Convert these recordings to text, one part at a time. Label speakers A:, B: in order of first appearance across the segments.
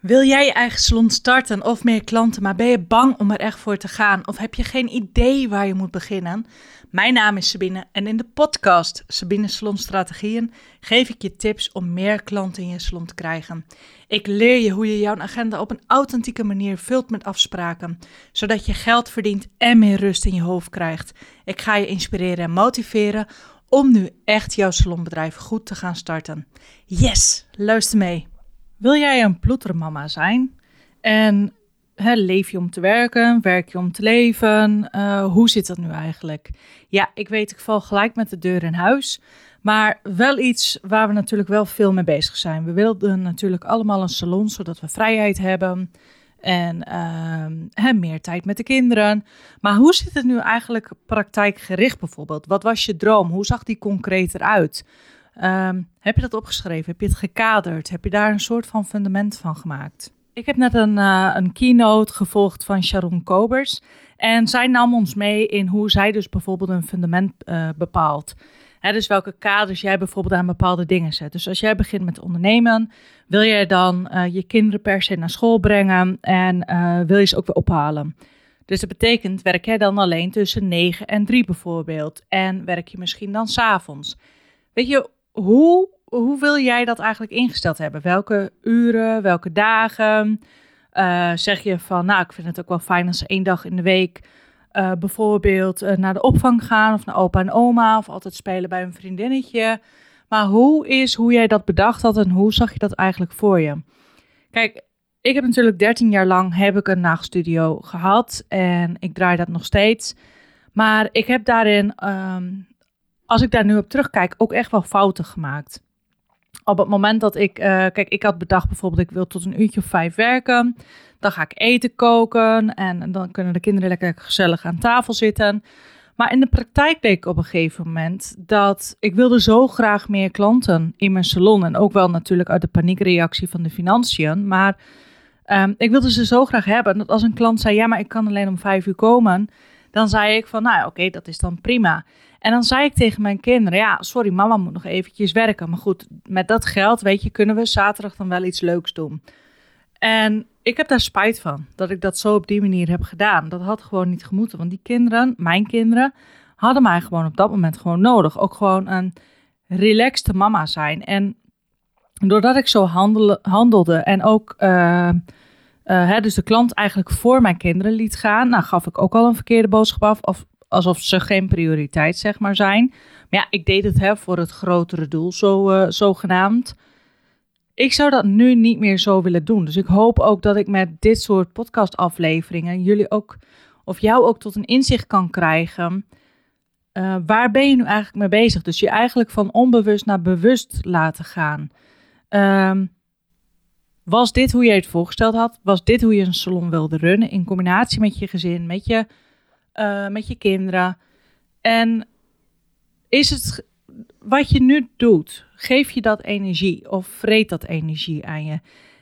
A: Wil jij je eigen salon starten of meer klanten, maar ben je bang om er echt voor te gaan? Of heb je geen idee waar je moet beginnen? Mijn naam is Sabine en in de podcast Sabine Salon Strategieën geef ik je tips om meer klanten in je salon te krijgen. Ik leer je hoe je jouw agenda op een authentieke manier vult met afspraken, zodat je geld verdient en meer rust in je hoofd krijgt. Ik ga je inspireren en motiveren om nu echt jouw salonbedrijf goed te gaan starten. Yes, luister mee. Wil jij een ploetermama zijn? En leef je om te werken? Werk je om te leven? Uh, hoe zit dat nu eigenlijk? Ja, ik weet, ik val gelijk met de deur in huis. Maar wel iets waar we natuurlijk wel veel mee bezig zijn. We wilden natuurlijk allemaal een salon, zodat we vrijheid hebben. En uh, meer tijd met de kinderen. Maar hoe zit het nu eigenlijk praktijkgericht bijvoorbeeld? Wat was je droom? Hoe zag die concreet eruit? Um, heb je dat opgeschreven? Heb je het gekaderd? Heb je daar een soort van fundament van gemaakt? Ik heb net een, uh, een keynote gevolgd van Sharon Kobers. En zij nam ons mee in hoe zij dus bijvoorbeeld een fundament uh, bepaalt. Dus welke kaders jij bijvoorbeeld aan bepaalde dingen zet. Dus als jij begint met ondernemen, wil jij dan uh, je kinderen per se naar school brengen en wil je ze ook weer ophalen. Dus dat betekent, werk jij dan alleen tussen 9 en 3 bijvoorbeeld? En werk je misschien dan s'avonds? Weet je, hoe, hoe wil jij dat eigenlijk ingesteld hebben? Welke uren, welke dagen? Uh, zeg je van, nou, ik vind het ook wel fijn als ze één dag in de week uh, bijvoorbeeld uh, naar de opvang gaan of naar opa en oma of altijd spelen bij een vriendinnetje. Maar hoe is hoe jij dat bedacht had en hoe zag je dat eigenlijk voor je? Kijk, ik heb natuurlijk 13 jaar lang heb ik een nachtstudio gehad en ik draai dat nog steeds. Maar ik heb daarin um, als ik daar nu op terugkijk, ook echt wel fouten gemaakt. Op het moment dat ik, uh, kijk, ik had bedacht bijvoorbeeld, ik wil tot een uurtje of vijf werken. Dan ga ik eten koken en dan kunnen de kinderen lekker gezellig aan tafel zitten. Maar in de praktijk bleek op een gegeven moment dat ik wilde zo graag meer klanten in mijn salon. En ook wel natuurlijk uit de paniekreactie van de financiën. Maar um, ik wilde ze zo graag hebben dat als een klant zei, ja, maar ik kan alleen om vijf uur komen. Dan zei ik van, nou oké, dat is dan prima. En dan zei ik tegen mijn kinderen, ja, sorry, mama moet nog eventjes werken. Maar goed, met dat geld, weet je, kunnen we zaterdag dan wel iets leuks doen. En ik heb daar spijt van, dat ik dat zo op die manier heb gedaan. Dat had gewoon niet gemoeten, want die kinderen, mijn kinderen, hadden mij gewoon op dat moment gewoon nodig. Ook gewoon een relaxte mama zijn. En doordat ik zo handelde en ook... Uh, uh, hè, dus de klant eigenlijk voor mijn kinderen liet gaan. Nou, gaf ik ook al een verkeerde boodschap af. Of alsof ze geen prioriteit zeg maar zijn. Maar ja, ik deed het hè, voor het grotere doel, zo, uh, zogenaamd. Ik zou dat nu niet meer zo willen doen. Dus ik hoop ook dat ik met dit soort podcastafleveringen jullie ook, of jou ook tot een inzicht kan krijgen. Uh, waar ben je nu eigenlijk mee bezig? Dus je eigenlijk van onbewust naar bewust laten gaan. Um, was dit hoe je het voorgesteld had? Was dit hoe je een salon wilde runnen? In combinatie met je gezin, met je uh, met je kinderen. En is het wat je nu doet, geef je dat energie of vreet dat energie aan je?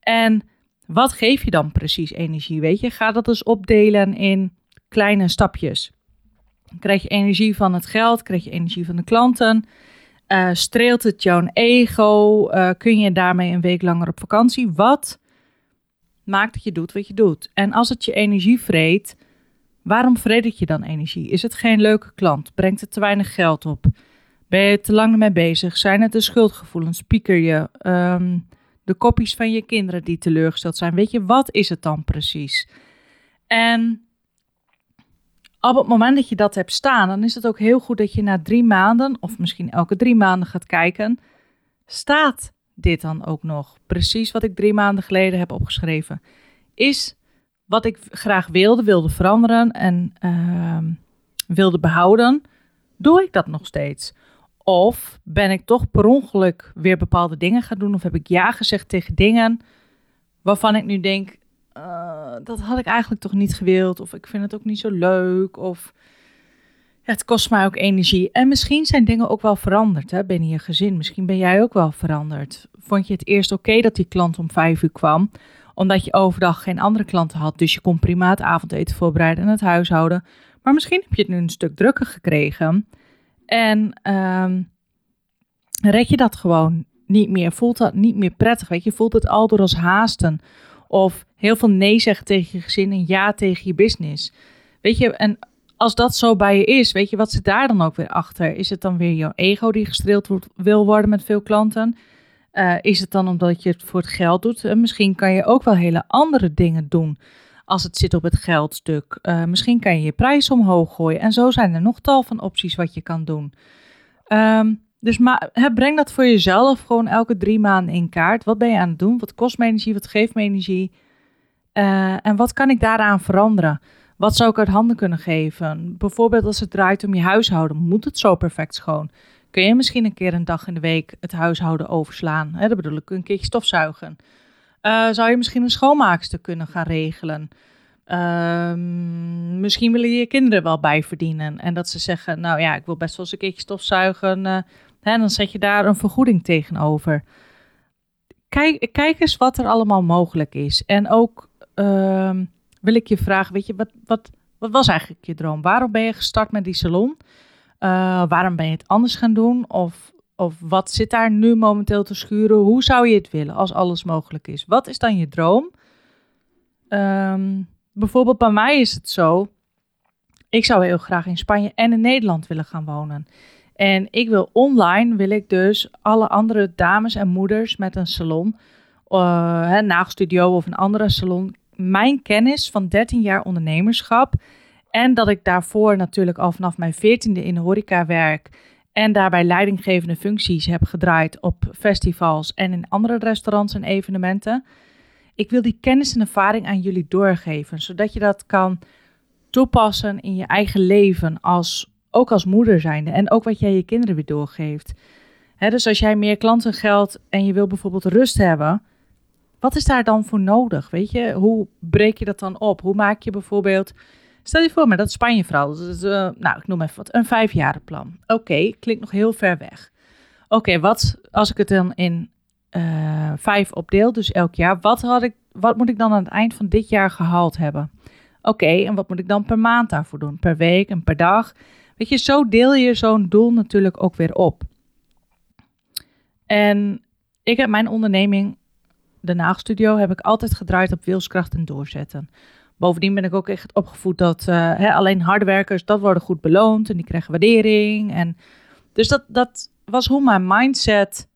A: En wat geef je dan precies energie? Weet je, ga dat dus opdelen in kleine stapjes. Krijg je energie van het geld? Krijg je energie van de klanten? Uh, streelt het jouw ego? Uh, kun je daarmee een week langer op vakantie? Wat maakt dat je doet wat je doet? En als het je energie vreet, Waarom vredigt je dan energie? Is het geen leuke klant? Brengt het te weinig geld op? Ben je te lang ermee bezig? Zijn het de schuldgevoelens? Pieker je? Um, de kopjes van je kinderen die teleurgesteld zijn? Weet je, wat is het dan precies? En op het moment dat je dat hebt staan, dan is het ook heel goed dat je na drie maanden, of misschien elke drie maanden gaat kijken, staat dit dan ook nog? Precies wat ik drie maanden geleden heb opgeschreven. Is wat ik graag wilde, wilde veranderen en uh, wilde behouden, doe ik dat nog steeds? Of ben ik toch per ongeluk weer bepaalde dingen gaan doen? Of heb ik ja gezegd tegen dingen waarvan ik nu denk, uh, dat had ik eigenlijk toch niet gewild? Of ik vind het ook niet zo leuk? Of ja, het kost mij ook energie. En misschien zijn dingen ook wel veranderd hè, binnen je gezin. Misschien ben jij ook wel veranderd. Vond je het eerst oké dat die klant om vijf uur kwam? Omdat je overdag geen andere klanten had. Dus je kon prima het avondeten voorbereiden en het huishouden. Maar misschien heb je het nu een stuk drukker gekregen. En um, red je dat gewoon niet meer. Voelt dat niet meer prettig. Weet je, voelt het al door als haasten. Of heel veel nee zeggen tegen je gezin en ja tegen je business. Weet je, en als dat zo bij je is, weet je, wat zit daar dan ook weer achter? Is het dan weer jouw ego die gestreeld wordt, wil worden met veel klanten? Uh, is het dan omdat je het voor het geld doet? Uh, misschien kan je ook wel hele andere dingen doen als het zit op het geldstuk. Uh, misschien kan je je prijs omhoog gooien. En zo zijn er nog tal van opties wat je kan doen. Um, dus breng dat voor jezelf gewoon elke drie maanden in kaart. Wat ben je aan het doen? Wat kost me energie? Wat geeft me energie? en wat kan ik daaraan veranderen? Wat zou ik uit handen kunnen geven? Bijvoorbeeld als het draait om je huishouden, moet het zo perfect schoon? Kun je misschien een keer een dag in de week het huishouden overslaan? Hè, dat bedoel ik, een keertje stofzuigen. Uh, zou je misschien een schoonmaakster kunnen gaan regelen? Uh, misschien willen je kinderen wel bijverdienen. En dat ze zeggen, nou ja, ik wil best wel eens een keertje stofzuigen. Uh, hè, dan zet je daar een vergoeding tegenover. Kijk, kijk eens wat er allemaal mogelijk is. En ook ehm, wil ik je vragen, weet je, wat, wat, wat was eigenlijk je droom? Waarom ben je gestart met die salon? Uh, waarom ben je het anders gaan doen? Of, of wat zit daar nu momenteel te schuren? Hoe zou je het willen als alles mogelijk is? Wat is dan je droom? Um, bijvoorbeeld bij mij is het zo. Ik zou heel graag in Spanje en in Nederland willen gaan wonen. En ik wil online, wil ik dus alle andere dames en moeders met een salon, een nagelstudio of een andere salon, mijn kennis van 13 jaar ondernemerschap en dat ik daarvoor natuurlijk al vanaf mijn 14e in de horeca werk en daarbij leidinggevende functies heb gedraaid op festivals en in andere restaurants en evenementen. Ik wil die kennis en ervaring aan jullie doorgeven, zodat je dat kan toepassen in je eigen leven, als, ook als moeder zijnde en ook wat jij je kinderen weer doorgeeft. dus als jij meer klanten geldt en je wil bijvoorbeeld rust hebben, wat is daar dan voor nodig? Weet je, hoe breek je dat dan op? Hoe maak je bijvoorbeeld. Stel je voor, maar dat Spanje-vrouw, uh, nou, ik noem even wat, een vijfjarenplan. Oké, klinkt nog heel ver weg. Oké, wat als ik het dan in uh, vijf opdeel, dus elk jaar, wat, had ik, wat moet ik dan aan het eind van dit jaar gehaald hebben? Oké, en wat moet ik dan per maand daarvoor doen? Per week en per dag? Weet je, zo deel je zo'n doel natuurlijk ook weer op. En ik heb mijn onderneming de naagstudio heb ik altijd gedraaid op wilskracht en doorzetten. Bovendien ben ik ook echt opgevoed dat uh, hè, alleen harde werkers, dat worden goed beloond en die krijgen waardering. En dus dat, dat was hoe mijn mindset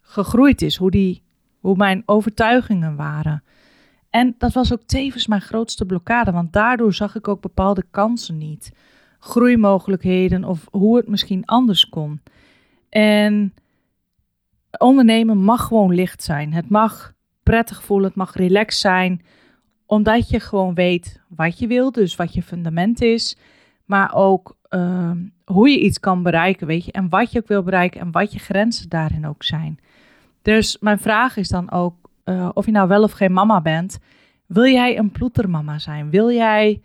A: gegroeid is, hoe, die, hoe mijn overtuigingen waren. En dat was ook tevens mijn grootste blokkade, want daardoor zag ik ook bepaalde kansen niet. Groeimogelijkheden of hoe het misschien anders kon. En ondernemen mag gewoon licht zijn. Het mag prettig voelen, het mag relaxed zijn, omdat je gewoon weet wat je wilt, dus wat je fundament is, maar ook uh, hoe je iets kan bereiken, weet je, en wat je ook wil bereiken en wat je grenzen daarin ook zijn. Dus mijn vraag is dan ook, uh, of je nou wel of geen mama bent, wil jij een ploetermama zijn? Wil jij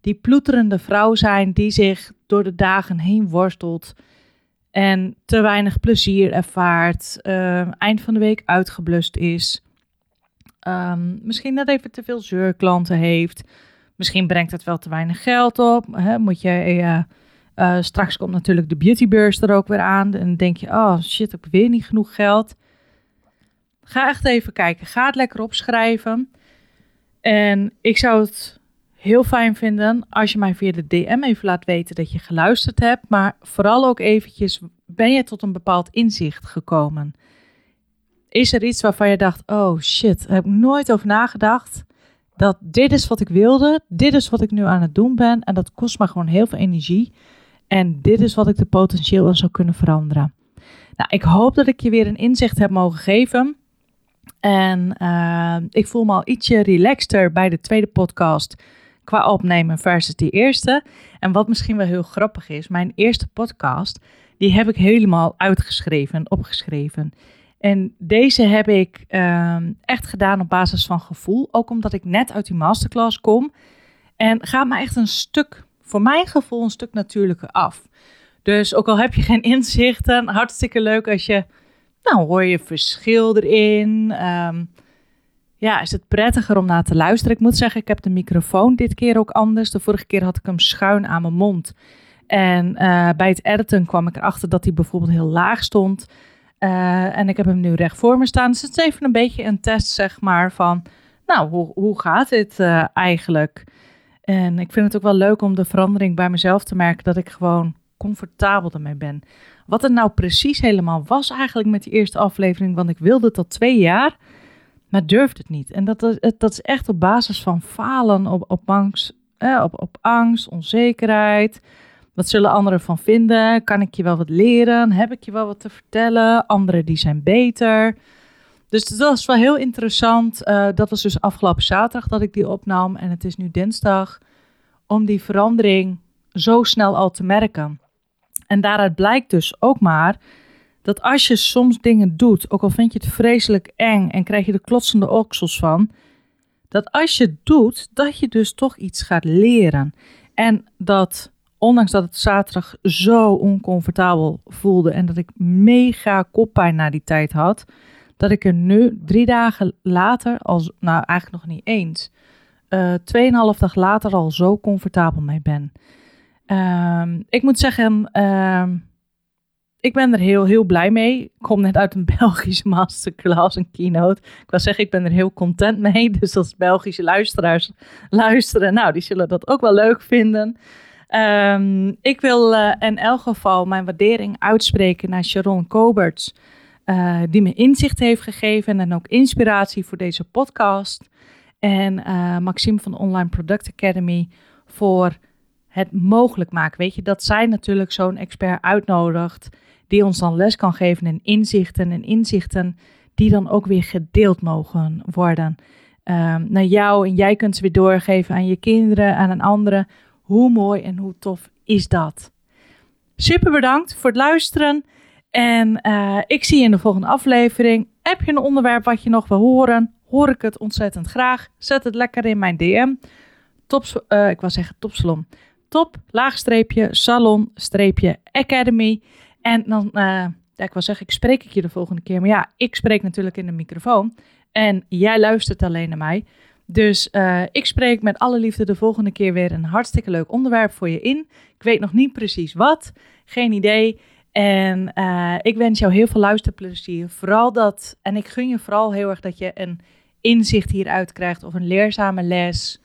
A: die ploeterende vrouw zijn die zich door de dagen heen worstelt, en te weinig plezier ervaart, uh, eind van de week uitgeblust is, um, misschien net even te veel zeurklanten heeft, misschien brengt het wel te weinig geld op. Hè? Moet je, uh, uh, straks komt natuurlijk de beautybeurs er ook weer aan en denk je, oh shit, ik heb weer niet genoeg geld. Ga echt even kijken, ga het lekker opschrijven. En ik zou het heel fijn vinden als je mij via de DM even laat weten dat je geluisterd hebt. Maar vooral ook eventjes, ben je tot een bepaald inzicht gekomen? Is er iets waarvan je dacht, oh shit, heb ik nooit over nagedacht. Dat dit is wat ik wilde, dit is wat ik nu aan het doen ben. En dat kost me gewoon heel veel energie. En dit is wat ik de potentieel aan zou kunnen veranderen. Nou, ik hoop dat ik je weer een inzicht heb mogen geven. En uh, ik voel me al ietsje relaxter bij de tweede podcast qua opnemen versus die eerste. En wat misschien wel heel grappig is, mijn eerste podcast, die heb ik helemaal uitgeschreven, opgeschreven. En deze heb ik ehm, echt gedaan op basis van gevoel, ook omdat ik net uit die masterclass kom. En gaat me echt een stuk, voor mijn gevoel, een stuk natuurlijker af. Dus ook al heb je geen inzichten, hartstikke leuk als je, nou hoor je verschil erin. Um, ja, is het prettiger om naar te luisteren. Ik moet zeggen, ik heb de microfoon dit keer ook anders. De vorige keer had ik hem schuin aan mijn mond. En uh, bij het editen kwam ik erachter dat hij bijvoorbeeld heel laag stond. Uh, en ik heb hem nu recht voor me staan. Dus het is even een beetje een test, zeg maar, van... nou, hoe, hoe gaat dit uh, eigenlijk? En ik vind het ook wel leuk om de verandering bij mezelf te merken dat ik gewoon comfortabel ermee ben. Wat het nou precies helemaal was eigenlijk met die eerste aflevering, want ik wilde het twee jaar, maar durfde het niet. En dat, dat is echt op basis van falen, op, angst, eh, op, op angst, onzekerheid. Wat zullen anderen van vinden? Kan ik je wel wat leren? Heb ik je wel wat te vertellen? Anderen die zijn beter. Dus dat was wel heel interessant. Uh, dat was dus afgelopen zaterdag dat ik die opnam. En het is nu dinsdag. Om die verandering zo snel al te merken. En daaruit blijkt dus ook maar dat als je soms dingen doet, ook al vind je het vreselijk eng en krijg je de klotsende oksels van, dat als je het doet, dat je dus toch iets gaat leren. En dat, ondanks dat het zaterdag zo oncomfortabel voelde en dat ik mega koppijn na die tijd had, dat ik er nu drie dagen later, als, nou eigenlijk nog niet eens, uh, tweeënhalf dag later al zo comfortabel mee ben. Um, ik moet zeggen, um, ik ben er heel, heel blij mee. Ik kom net uit een Belgische masterclass, een keynote. Ik wil zeggen, ik ben er heel content mee. Dus als Belgische luisteraars luisteren, nou, die zullen dat ook wel leuk vinden. Um, ik wil uh, in elk geval mijn waardering uitspreken naar Sharon Koberts. Uh, die me inzicht heeft gegeven en ook inspiratie voor deze podcast. En uh, Maxime van de Online Product Academy voor het mogelijk maken. Weet je, dat zij natuurlijk zo'n expert uitnodigt die ons dan les kan geven in inzichten en inzichten die dan ook weer gedeeld mogen worden um, naar jou en jij kunt ze weer doorgeven aan je kinderen, aan een andere. Hoe mooi en hoe tof is dat? Super bedankt voor het luisteren en uh, ik zie je in de volgende aflevering. Heb je een onderwerp wat je nog wil horen? Hoor ik het ontzettend graag. Zet het lekker in mijn DM. Top, uh, ik wil zeggen topsalon top, laagstreepje, salon, streepje, academy. En dan, ja, ik wil zeggen, ik spreek ik je de volgende keer. Maar ja, ik spreek natuurlijk in de microfoon. En jij luistert alleen naar mij. Dus uh, ik spreek met alle liefde de volgende keer weer een hartstikke leuk onderwerp voor je in. Ik weet nog niet precies wat, geen idee. En uh, ik wens jou heel veel luisterplezier. Vooral dat, en ik gun je vooral heel erg dat je een inzicht hieruit krijgt of een leerzame les.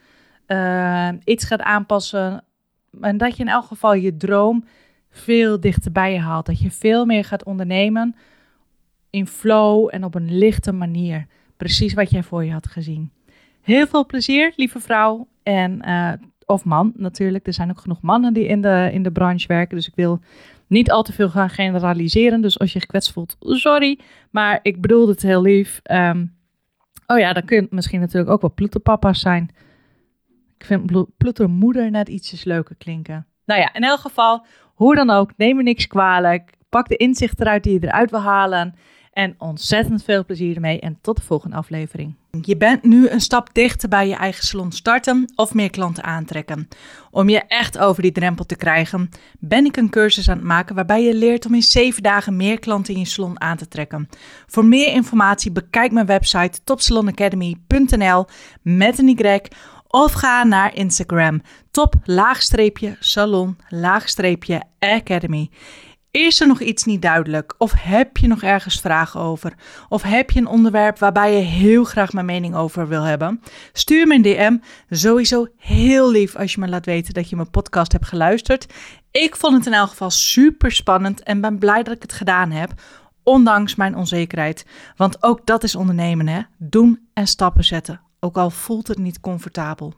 A: Uh, iets gaat aanpassen en dat je in elk geval je droom veel dichterbij je haalt. Dat je veel meer gaat ondernemen in flow en op een lichte manier. Precies wat jij voor je had gezien. Heel veel plezier, lieve vrouw. En, uh, of man natuurlijk. Er zijn ook genoeg mannen die in de, in de branche werken. Dus ik wil niet al te veel gaan generaliseren. Dus als je gekwetst voelt, sorry. Maar ik bedoel het heel lief. Um, oh ja, dan kun misschien natuurlijk ook wel ploeterpapa's zijn. Ik vind ploetermoeder net ietsjes leuker klinken. Nou ja, in elk geval, hoe dan ook, neem me niks kwalijk. Pak de inzichten eruit die je eruit wil halen. En ontzettend veel plezier ermee en tot de volgende aflevering. Je bent nu een stap dichter bij je eigen salon starten of meer klanten aantrekken. Om je echt over die drempel te krijgen, ben ik een cursus aan het maken waarbij je leert om in 7 dagen meer klanten in je salon aan te trekken. Voor meer informatie bekijk mijn website topsalonacademy.nl met een Y of ga naar Instagram top Is er nog iets niet duidelijk? Of heb je nog ergens vragen over? Of heb je een onderwerp waarbij je heel graag mijn mening over wil hebben? Stuur me een DM. Sowieso heel lief als je me laat weten dat je mijn podcast hebt geluisterd. Ik vond het in elk geval super spannend en ben blij dat ik het gedaan heb. Ondanks mijn onzekerheid. Want ook dat is ondernemen, hè? Doen en stappen zetten ook al voelt het niet comfortabel.